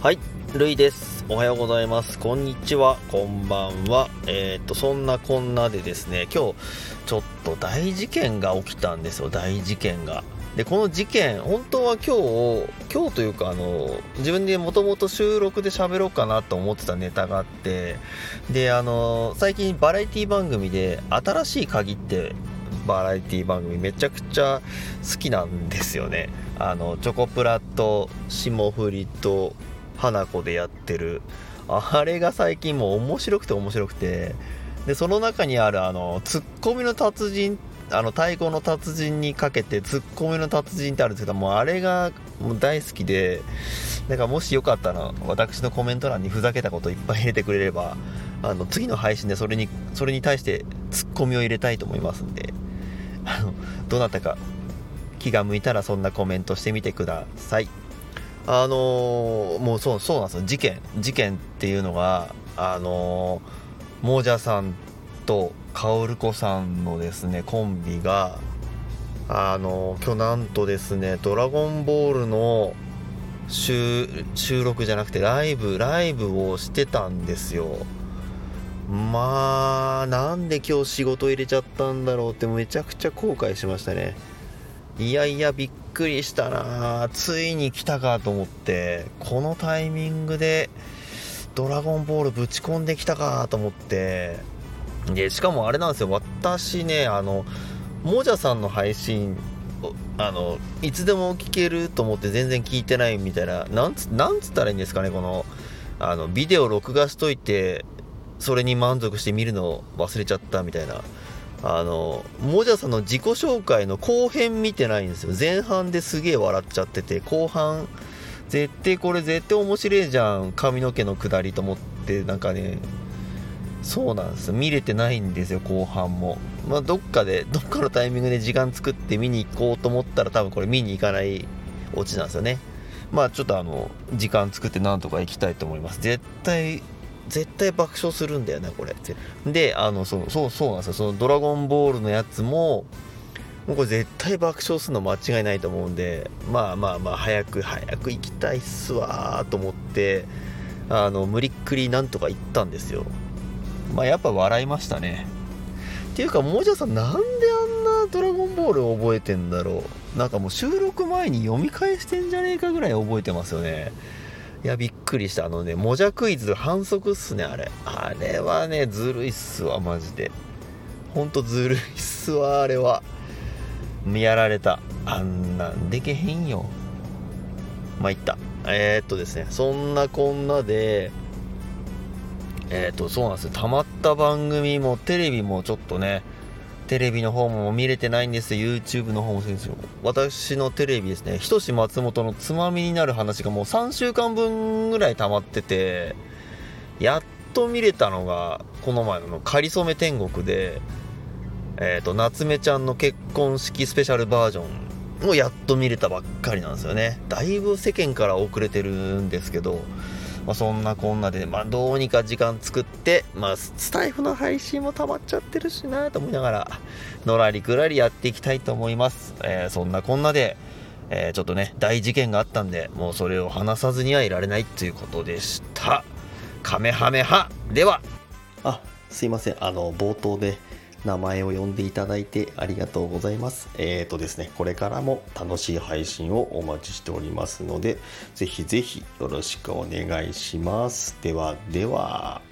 はい、るいです。おはようございます。こんにちは。こんばんは。えー、っと、そんなこんなでですね、今日、ちょっと大事件が起きたんですよ。大事件が。で、この事件、本当は今日、今日というか、あの、自分でもともと収録で喋ろうかなと思ってたネタがあって、で、あの、最近バラエティ番組で、新しい鍵ってバラエティ番組めちゃくちゃ好きなんですよね。あのチョコプラと霜降りと花子でやってる。あれが最近もう面白くて面白くて。でその中にあるあのツッコミの達人あの太鼓の達人にかけてツッコミの達人ってあるんですけどもうあれがもう大好きでだからもしよかったら私のコメント欄にふざけたこといっぱい入れてくれればあの次の配信でそれにそれに対してツッコミを入れたいと思いますんで。あのどなたか気が向いたらそんなコメントしてみてください。あのー、もうそうそうなんですよ。事件事件っていうのがあのー、モージャさんとカオルコさんのですねコンビがあのー、今日なんとですね「ドラゴンボール」の収録じゃなくてライブライブをしてたんですよ。まあなんで今日仕事入れちゃったんだろうってめちゃくちゃ後悔しましたね。いやいやびっくりしたな。ついに来たかと思ってこのタイミングでドラゴンボールぶち込んできたかと思って。でしかもあれなんですよ。私ねあのもじゃさんの配信あのいつでも聞けると思って全然聞いてないみたいな。なんつなんつったらいいんですかねこのあのビデオ録画しといてそれに満足して見るのを忘れちゃったみたいな。あのもじゃさんの自己紹介の後編見てないんですよ。前半ですげえ笑っちゃってて後半絶対これ絶対面白いじゃん。髪の毛のくだりと思ってなんかねそうなんです見れてないんですよ後半も。まあどっかでどっかのタイミングで時間作って見に行こうと思ったら多分これ見に行かないオチなんですよね。まあちょっとあの時間作ってなんとか行きたいと思います。絶対絶対爆笑するんだよねこれ。であのそうそうそうなんですよ。その「ドラゴンボール」のやつももうこれ絶対爆笑するの間違いないと思うんでまあまあまあ早く早く行きたいっすわと思ってあの無理っくりなんとか行ったんですよ。まあやっぱ笑いましたね。っていうかもじゃさんなんであんな「ドラゴンボール」覚えてんだろう。なんかもう収録前に読み返してんじゃねえかぐらい覚えてますよね。いや、びっくりした。あのね、もじゃクイズ反則っすね、あれ。あれはね、ずるいっすわ、マジで。ほんとずるいっすわ、あれは。やられた。あんなんでけへんよ。ま、いった。えー、っとですね、そんなこんなで、えー、っと、そうなんですよ。たまった番組もテレビもちょっとね、テレビの方も見れてないんです YouTube の方もそうですよ。私のテレビですね。ひとし松本のつまみになる話がもう3週間分ぐらい溜まっててやっと見れたのがこの前の「かりそめ天国で」えっ、ー、と夏目ちゃんの結婚式スペシャルバージョンもやっと見れたばっかりなんですよね。だいぶ世間から遅れてるんですけどまあ、そんなこんなで、まあ、どうにか時間作って、まあ、スタイフの配信も溜まっちゃってるしなと思いながら、のらりくらりやっていきたいと思います。えー、そんなこんなで、えー、ちょっとね、大事件があったんで、もうそれを話さずにはいられないということでした。カメハメハではあ、すいません。あの、冒頭で、名前を呼んでいただいてありがとうございます。えっ、ー、とですね、これからも楽しい配信をお待ちしておりますので、ぜひぜひよろしくお願いします。ではでは。